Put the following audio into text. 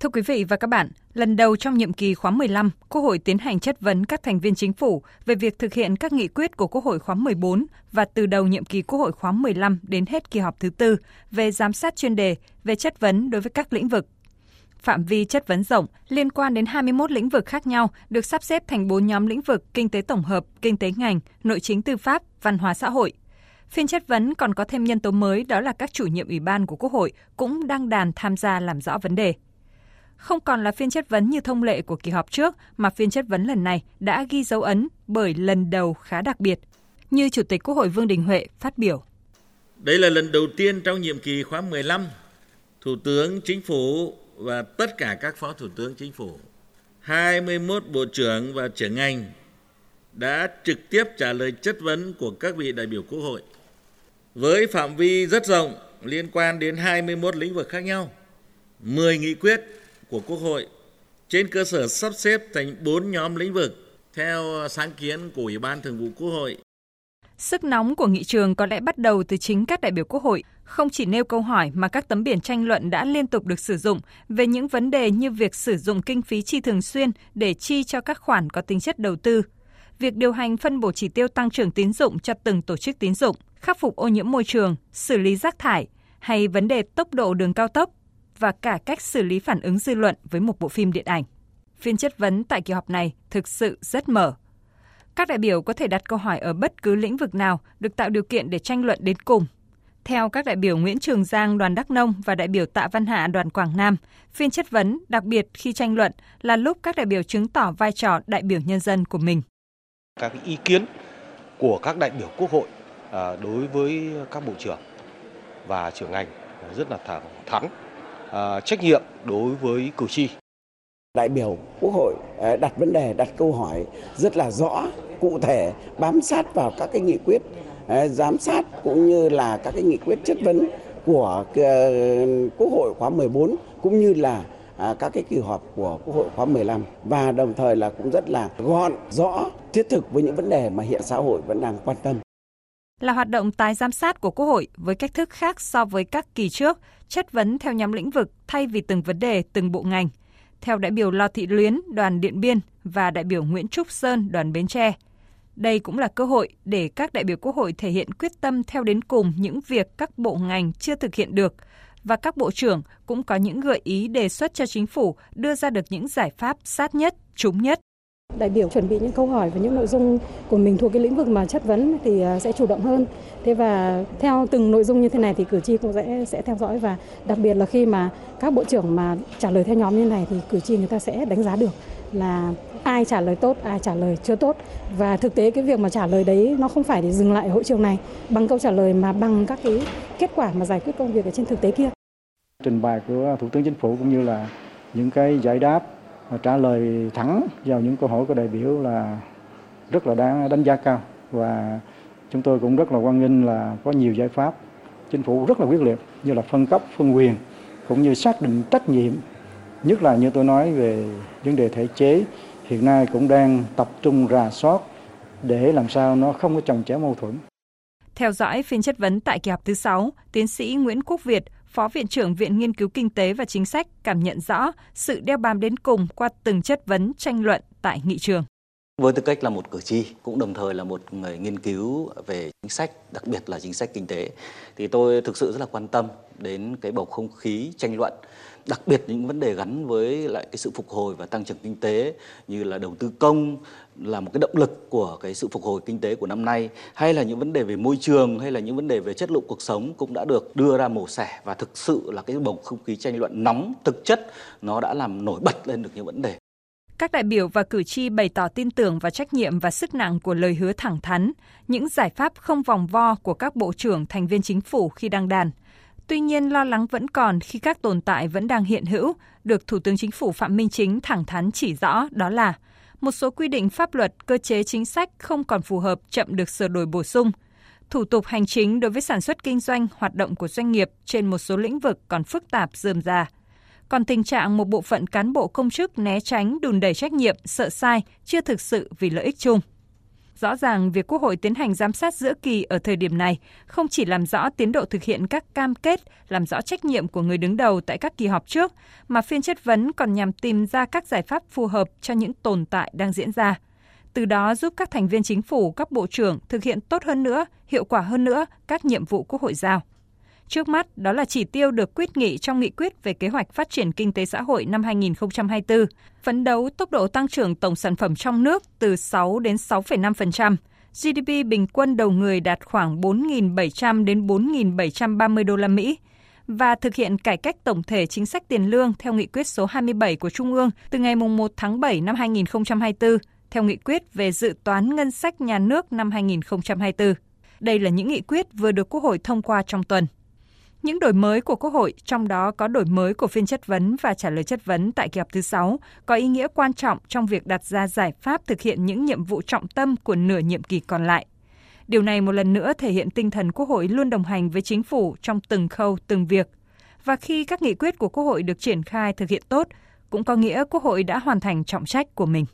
Thưa quý vị và các bạn, lần đầu trong nhiệm kỳ khóa 15, Quốc hội tiến hành chất vấn các thành viên chính phủ về việc thực hiện các nghị quyết của Quốc hội khóa 14 và từ đầu nhiệm kỳ Quốc hội khóa 15 đến hết kỳ họp thứ tư về giám sát chuyên đề về chất vấn đối với các lĩnh vực. Phạm vi chất vấn rộng liên quan đến 21 lĩnh vực khác nhau được sắp xếp thành 4 nhóm lĩnh vực kinh tế tổng hợp, kinh tế ngành, nội chính tư pháp, văn hóa xã hội. Phiên chất vấn còn có thêm nhân tố mới đó là các chủ nhiệm ủy ban của Quốc hội cũng đăng đàn tham gia làm rõ vấn đề không còn là phiên chất vấn như thông lệ của kỳ họp trước, mà phiên chất vấn lần này đã ghi dấu ấn bởi lần đầu khá đặc biệt, như Chủ tịch Quốc hội Vương Đình Huệ phát biểu. Đây là lần đầu tiên trong nhiệm kỳ khóa 15, Thủ tướng Chính phủ và tất cả các phó Thủ tướng Chính phủ, 21 bộ trưởng và trưởng ngành đã trực tiếp trả lời chất vấn của các vị đại biểu Quốc hội với phạm vi rất rộng liên quan đến 21 lĩnh vực khác nhau, 10 nghị quyết của Quốc hội trên cơ sở sắp xếp thành 4 nhóm lĩnh vực theo sáng kiến của Ủy ban Thường vụ Quốc hội. Sức nóng của nghị trường có lẽ bắt đầu từ chính các đại biểu Quốc hội, không chỉ nêu câu hỏi mà các tấm biển tranh luận đã liên tục được sử dụng về những vấn đề như việc sử dụng kinh phí chi thường xuyên để chi cho các khoản có tính chất đầu tư, việc điều hành phân bổ chỉ tiêu tăng trưởng tín dụng cho từng tổ chức tín dụng, khắc phục ô nhiễm môi trường, xử lý rác thải hay vấn đề tốc độ đường cao tốc và cả cách xử lý phản ứng dư luận với một bộ phim điện ảnh. Phiên chất vấn tại kỳ họp này thực sự rất mở. Các đại biểu có thể đặt câu hỏi ở bất cứ lĩnh vực nào được tạo điều kiện để tranh luận đến cùng. Theo các đại biểu Nguyễn Trường Giang đoàn Đắk Nông và đại biểu Tạ Văn Hạ đoàn Quảng Nam, phiên chất vấn đặc biệt khi tranh luận là lúc các đại biểu chứng tỏ vai trò đại biểu nhân dân của mình. Các ý kiến của các đại biểu Quốc hội à, đối với các bộ trưởng và trưởng ngành rất là thẳng thắn À, trách nhiệm đối với cử tri. Đại biểu Quốc hội à, đặt vấn đề, đặt câu hỏi rất là rõ, cụ thể, bám sát vào các cái nghị quyết, à, giám sát cũng như là các cái nghị quyết chất vấn của à, Quốc hội khóa 14 cũng như là các cái kỳ họp của Quốc hội khóa 15 và đồng thời là cũng rất là gọn, rõ, thiết thực với những vấn đề mà hiện xã hội vẫn đang quan tâm là hoạt động tái giám sát của Quốc hội với cách thức khác so với các kỳ trước, chất vấn theo nhóm lĩnh vực thay vì từng vấn đề, từng bộ ngành. Theo đại biểu Lò Thị Luyến, đoàn Điện Biên và đại biểu Nguyễn Trúc Sơn, đoàn Bến Tre. Đây cũng là cơ hội để các đại biểu Quốc hội thể hiện quyết tâm theo đến cùng những việc các bộ ngành chưa thực hiện được và các bộ trưởng cũng có những gợi ý đề xuất cho chính phủ đưa ra được những giải pháp sát nhất, trúng nhất. Đại biểu chuẩn bị những câu hỏi và những nội dung của mình thuộc cái lĩnh vực mà chất vấn thì à, sẽ chủ động hơn. Thế và theo từng nội dung như thế này thì cử tri cũng sẽ sẽ theo dõi và đặc biệt là khi mà các bộ trưởng mà trả lời theo nhóm như này thì cử tri người ta sẽ đánh giá được là ai trả lời tốt, ai trả lời chưa tốt và thực tế cái việc mà trả lời đấy nó không phải để dừng lại ở hội trường này bằng câu trả lời mà bằng các cái kết quả mà giải quyết công việc ở trên thực tế kia. Trình bày của Thủ tướng Chính phủ cũng như là những cái giải đáp trả lời thẳng vào những câu hỏi của đại biểu là rất là đáng đánh giá cao. Và chúng tôi cũng rất là quan nghênh là có nhiều giải pháp. Chính phủ rất là quyết liệt như là phân cấp phân quyền cũng như xác định trách nhiệm. Nhất là như tôi nói về vấn đề thể chế hiện nay cũng đang tập trung rà soát để làm sao nó không có chồng chéo mâu thuẫn. Theo dõi phiên chất vấn tại kỳ họp thứ 6, tiến sĩ Nguyễn Quốc Việt, Phó Viện trưởng Viện Nghiên cứu Kinh tế và Chính sách cảm nhận rõ sự đeo bám đến cùng qua từng chất vấn, tranh luận tại nghị trường. Với tư cách là một cử tri, cũng đồng thời là một người nghiên cứu về chính sách, đặc biệt là chính sách kinh tế, thì tôi thực sự rất là quan tâm đến cái bầu không khí tranh luận đặc biệt những vấn đề gắn với lại cái sự phục hồi và tăng trưởng kinh tế như là đầu tư công là một cái động lực của cái sự phục hồi kinh tế của năm nay hay là những vấn đề về môi trường hay là những vấn đề về chất lượng cuộc sống cũng đã được đưa ra mổ xẻ. Và thực sự là cái bầu không khí tranh luận nóng thực chất nó đã làm nổi bật lên được những vấn đề các đại biểu và cử tri bày tỏ tin tưởng vào trách nhiệm và sức nặng của lời hứa thẳng thắn, những giải pháp không vòng vo của các bộ trưởng thành viên chính phủ khi đăng đàn – Tuy nhiên, lo lắng vẫn còn khi các tồn tại vẫn đang hiện hữu, được Thủ tướng Chính phủ Phạm Minh Chính thẳng thắn chỉ rõ đó là một số quy định pháp luật, cơ chế chính sách không còn phù hợp chậm được sửa đổi bổ sung. Thủ tục hành chính đối với sản xuất kinh doanh, hoạt động của doanh nghiệp trên một số lĩnh vực còn phức tạp dườm già. Còn tình trạng một bộ phận cán bộ công chức né tránh đùn đẩy trách nhiệm, sợ sai chưa thực sự vì lợi ích chung. Rõ ràng việc Quốc hội tiến hành giám sát giữa kỳ ở thời điểm này không chỉ làm rõ tiến độ thực hiện các cam kết, làm rõ trách nhiệm của người đứng đầu tại các kỳ họp trước, mà phiên chất vấn còn nhằm tìm ra các giải pháp phù hợp cho những tồn tại đang diễn ra. Từ đó giúp các thành viên chính phủ, các bộ trưởng thực hiện tốt hơn nữa, hiệu quả hơn nữa các nhiệm vụ Quốc hội giao. Trước mắt, đó là chỉ tiêu được quyết nghị trong nghị quyết về kế hoạch phát triển kinh tế xã hội năm 2024, phấn đấu tốc độ tăng trưởng tổng sản phẩm trong nước từ 6 đến 6,5%, GDP bình quân đầu người đạt khoảng 4.700 đến 4.730 đô la Mỹ và thực hiện cải cách tổng thể chính sách tiền lương theo nghị quyết số 27 của Trung ương từ ngày 1 tháng 7 năm 2024 theo nghị quyết về dự toán ngân sách nhà nước năm 2024. Đây là những nghị quyết vừa được Quốc hội thông qua trong tuần. Những đổi mới của Quốc hội, trong đó có đổi mới của phiên chất vấn và trả lời chất vấn tại kỳ họp thứ 6, có ý nghĩa quan trọng trong việc đặt ra giải pháp thực hiện những nhiệm vụ trọng tâm của nửa nhiệm kỳ còn lại. Điều này một lần nữa thể hiện tinh thần Quốc hội luôn đồng hành với chính phủ trong từng khâu, từng việc. Và khi các nghị quyết của Quốc hội được triển khai thực hiện tốt, cũng có nghĩa Quốc hội đã hoàn thành trọng trách của mình.